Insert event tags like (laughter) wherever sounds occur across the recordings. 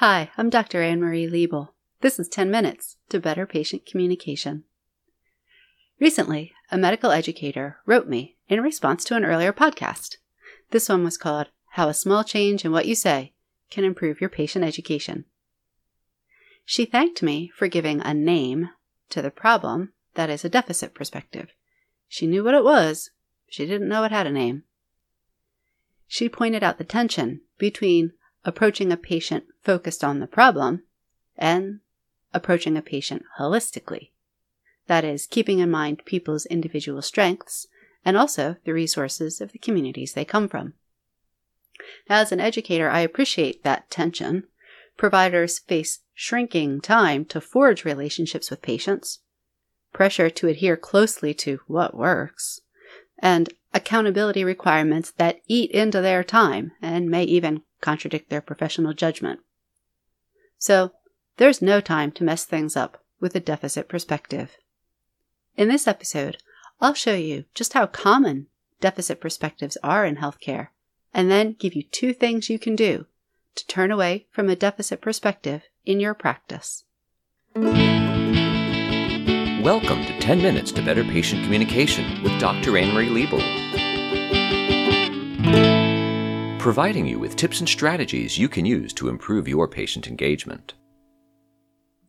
Hi, I'm Dr. Anne Marie Liebel. This is 10 Minutes to Better Patient Communication. Recently, a medical educator wrote me in response to an earlier podcast. This one was called How a Small Change in What You Say Can Improve Your Patient Education. She thanked me for giving a name to the problem that is a deficit perspective. She knew what it was, she didn't know it had a name. She pointed out the tension between approaching a patient focused on the problem and approaching a patient holistically. That is, keeping in mind people's individual strengths and also the resources of the communities they come from. Now, as an educator, I appreciate that tension. Providers face shrinking time to forge relationships with patients, pressure to adhere closely to what works, and accountability requirements that eat into their time and may even contradict their professional judgment. So, there's no time to mess things up with a deficit perspective. In this episode, I'll show you just how common deficit perspectives are in healthcare, and then give you two things you can do to turn away from a deficit perspective in your practice. Welcome to 10 Minutes to Better Patient Communication with Dr. Anne Marie Liebel. Providing you with tips and strategies you can use to improve your patient engagement.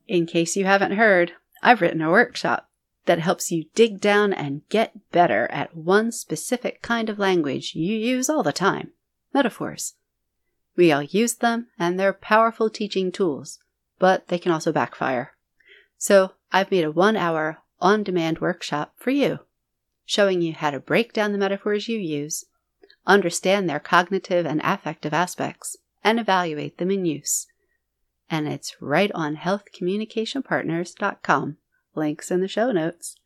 In case you haven't heard, I've written a workshop that helps you dig down and get better at one specific kind of language you use all the time metaphors. We all use them, and they're powerful teaching tools, but they can also backfire. So, I've made a one hour on demand workshop for you, showing you how to break down the metaphors you use, understand their cognitive and affective aspects, and evaluate them in use. And it's right on healthcommunicationpartners.com. Links in the show notes. (laughs)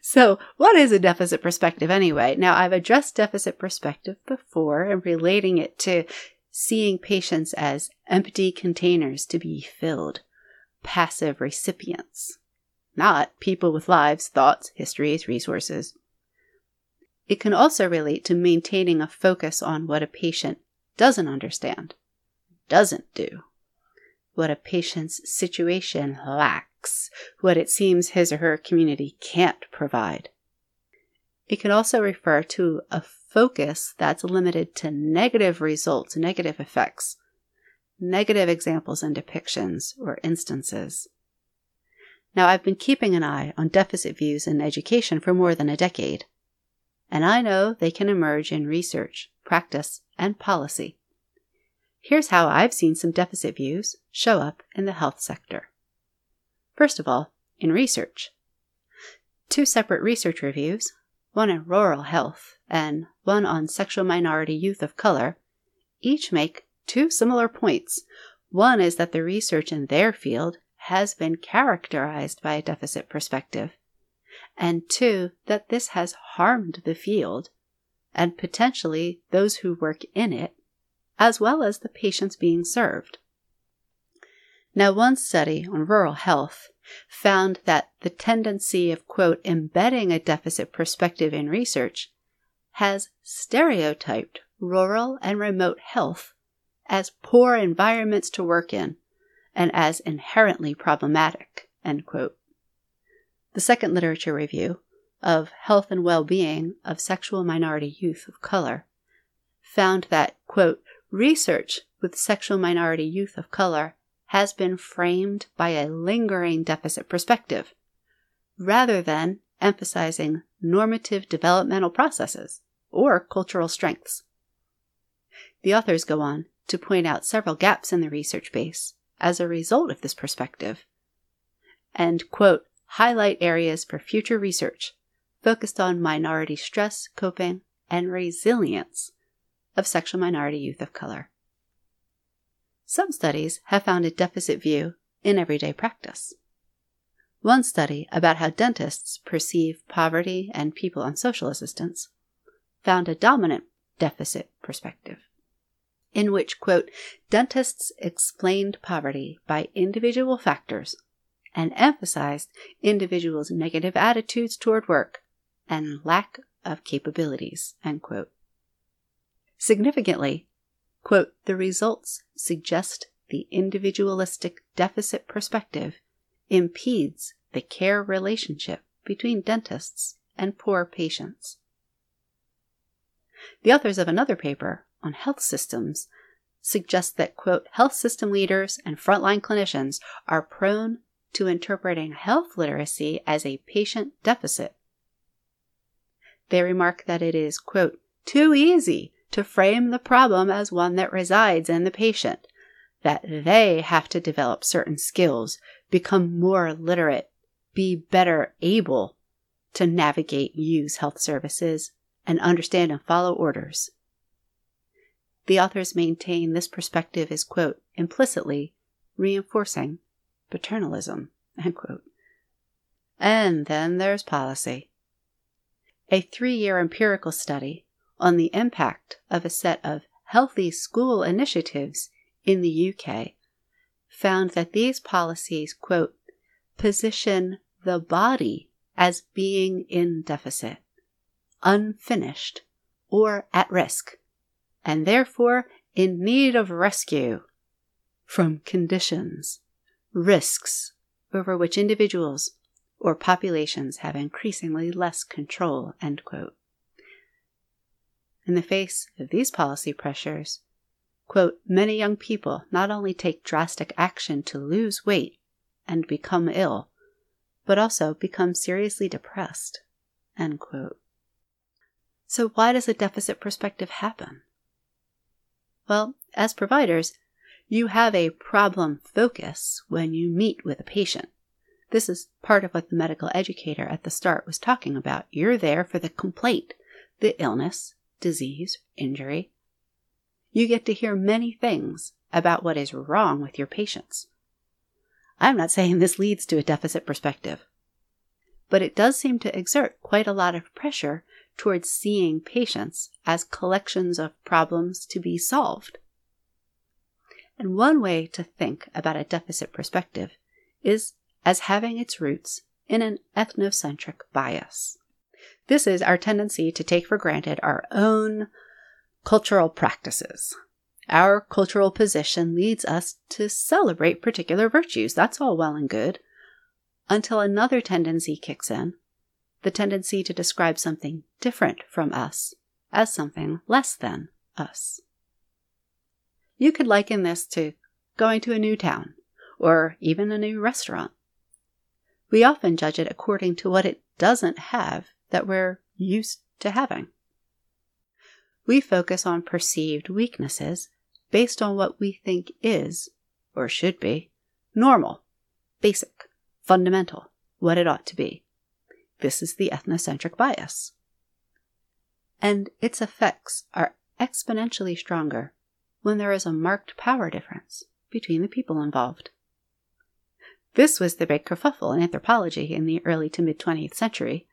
So, what is a deficit perspective anyway? Now, I've addressed deficit perspective before and relating it to seeing patients as empty containers to be filled passive recipients, not people with lives, thoughts, histories, resources. It can also relate to maintaining a focus on what a patient doesn't understand, doesn't do, what a patient's situation lacks, what it seems his or her community can't provide. It can also refer to a focus that's limited to negative results, negative effects, negative examples and depictions or instances. Now, I've been keeping an eye on deficit views in education for more than a decade, and I know they can emerge in research, practice, and policy. Here's how I've seen some deficit views show up in the health sector. First of all, in research. Two separate research reviews, one in rural health and one on sexual minority youth of color, each make two similar points. One is that the research in their field has been characterized by a deficit perspective, and two, that this has harmed the field and potentially those who work in it, as well as the patients being served. Now, one study on rural health found that the tendency of, quote, embedding a deficit perspective in research has stereotyped rural and remote health as poor environments to work in and as inherently problematic. The second literature review of health and well being of sexual minority youth of color found that, quote, research with sexual minority youth of color has been framed by a lingering deficit perspective, rather than emphasizing normative developmental processes or cultural strengths. The authors go on to point out several gaps in the research base as a result of this perspective, and, quote, highlight areas for future research focused on minority stress, coping, and resilience of sexual minority youth of color. Some studies have found a deficit view in everyday practice. One study about how dentists perceive poverty and people on social assistance found a dominant deficit perspective in which, quote, dentists explained poverty by individual factors and emphasized individuals' negative attitudes toward work and lack of capabilities. Significantly, quote, the results suggest the individualistic deficit perspective impedes the care relationship between dentists and poor patients. The authors of another paper on health systems suggest that, quote, health system leaders and frontline clinicians are prone to interpreting health literacy as a patient deficit. They remark that it is, quote, too easy to frame the problem as one that resides in the patient, that they have to develop certain skills, become more literate, be better able to navigate, use health services, and understand and follow orders. The authors maintain this perspective is, quote, implicitly reinforcing paternalism. And then there's policy. A three year empirical study on the impact of a set of healthy school initiatives in the UK found that these policies, quote, position the body as being in deficit, unfinished, or at risk, and therefore in need of rescue from conditions, risks over which individuals or populations have increasingly less control. In the face of these policy pressures, quote, many young people not only take drastic action to lose weight and become ill, but also become seriously depressed. So, why does a deficit perspective happen? Well, as providers, you have a problem focus when you meet with a patient. This is part of what the medical educator at the start was talking about. You're there for the complaint, the illness, disease, injury. You get to hear many things about what is wrong with your patients. I'm not saying this leads to a deficit perspective, but it does seem to exert quite a lot of pressure towards seeing patients as collections of problems to be solved. And one way to think about a deficit perspective is as having its roots in an ethnocentric bias. This is our tendency to take for granted our own cultural practices. Our cultural position leads us to celebrate particular virtues. That's all well and good. Until another tendency kicks in the tendency to describe something different from us as something less than us. You could liken this to going to a new town or even a new restaurant. We often judge it according to what it doesn't have that we're used to having. We focus on perceived weaknesses based on what we think is, or should be, normal, basic, fundamental, what it ought to be. This is the ethnocentric bias. And its effects are exponentially stronger when there is a marked power difference between the people involved. This was the big kerfuffle in anthropology in the early to mid 20th century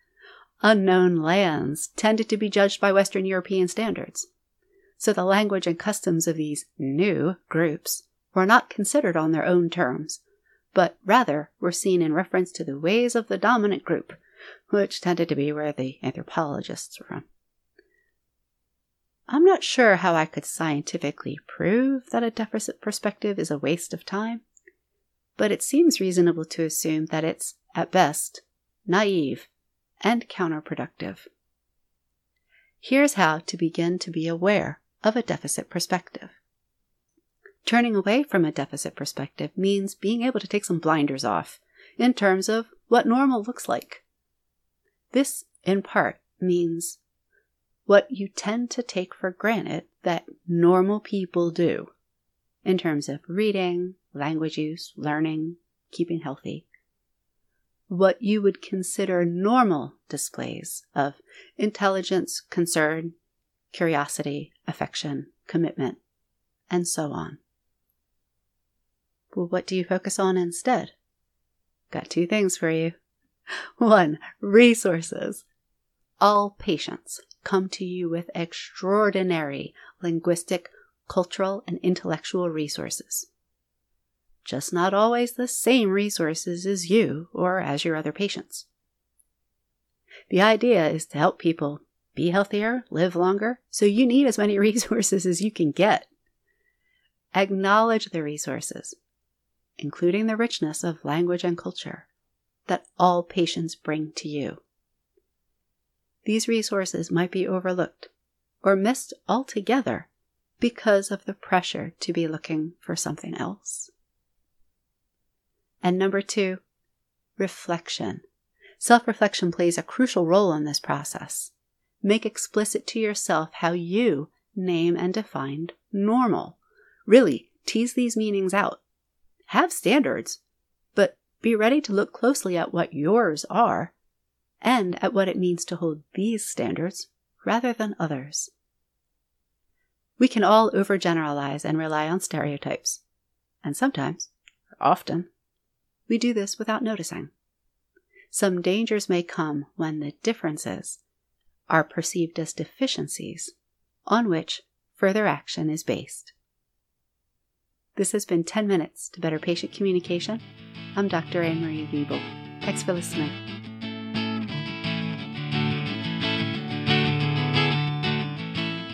unknown lands tended to be judged by Western European standards. So the language and customs of these new groups were not considered on their own terms, but rather were seen in reference to the ways of the dominant group, which tended to be where the anthropologists were from. I'm not sure how I could scientifically prove that a deficit perspective is a waste of time, but it seems reasonable to assume that it's, at best, naive and counterproductive. Here's how to begin to be aware of a deficit perspective. Turning away from a deficit perspective means being able to take some blinders off in terms of what normal looks like. This, in part, means what you tend to take for granted that normal people do in terms of reading, language use, learning, keeping healthy what you would consider normal displays of intelligence, concern, curiosity, affection, commitment, and so on. Well, what do you focus on instead? Got two things for you. (laughs) One, resources. All patients come to you with extraordinary linguistic, cultural, and intellectual resources just not always the same resources as you or as your other patients. The idea is to help people be healthier, live longer, so you need as many (laughs) resources as you can get. Acknowledge the resources, including the richness of language and culture, that all patients bring to you. These resources might be overlooked or missed altogether because of the pressure to be looking for something else. And number two, reflection. Self reflection plays a crucial role in this process. Make explicit to yourself how you name and define normal. Really, tease these meanings out. Have standards, but be ready to look closely at what yours are and at what it means to hold these standards rather than others. We can all overgeneralize and rely on stereotypes, and sometimes, often, we do this without noticing. Some dangers may come when the differences are perceived as deficiencies on which further action is based. This has been 10 Minutes to Better Patient Communication. I'm Dr. Anne Marie Liebel. Thanks for listening.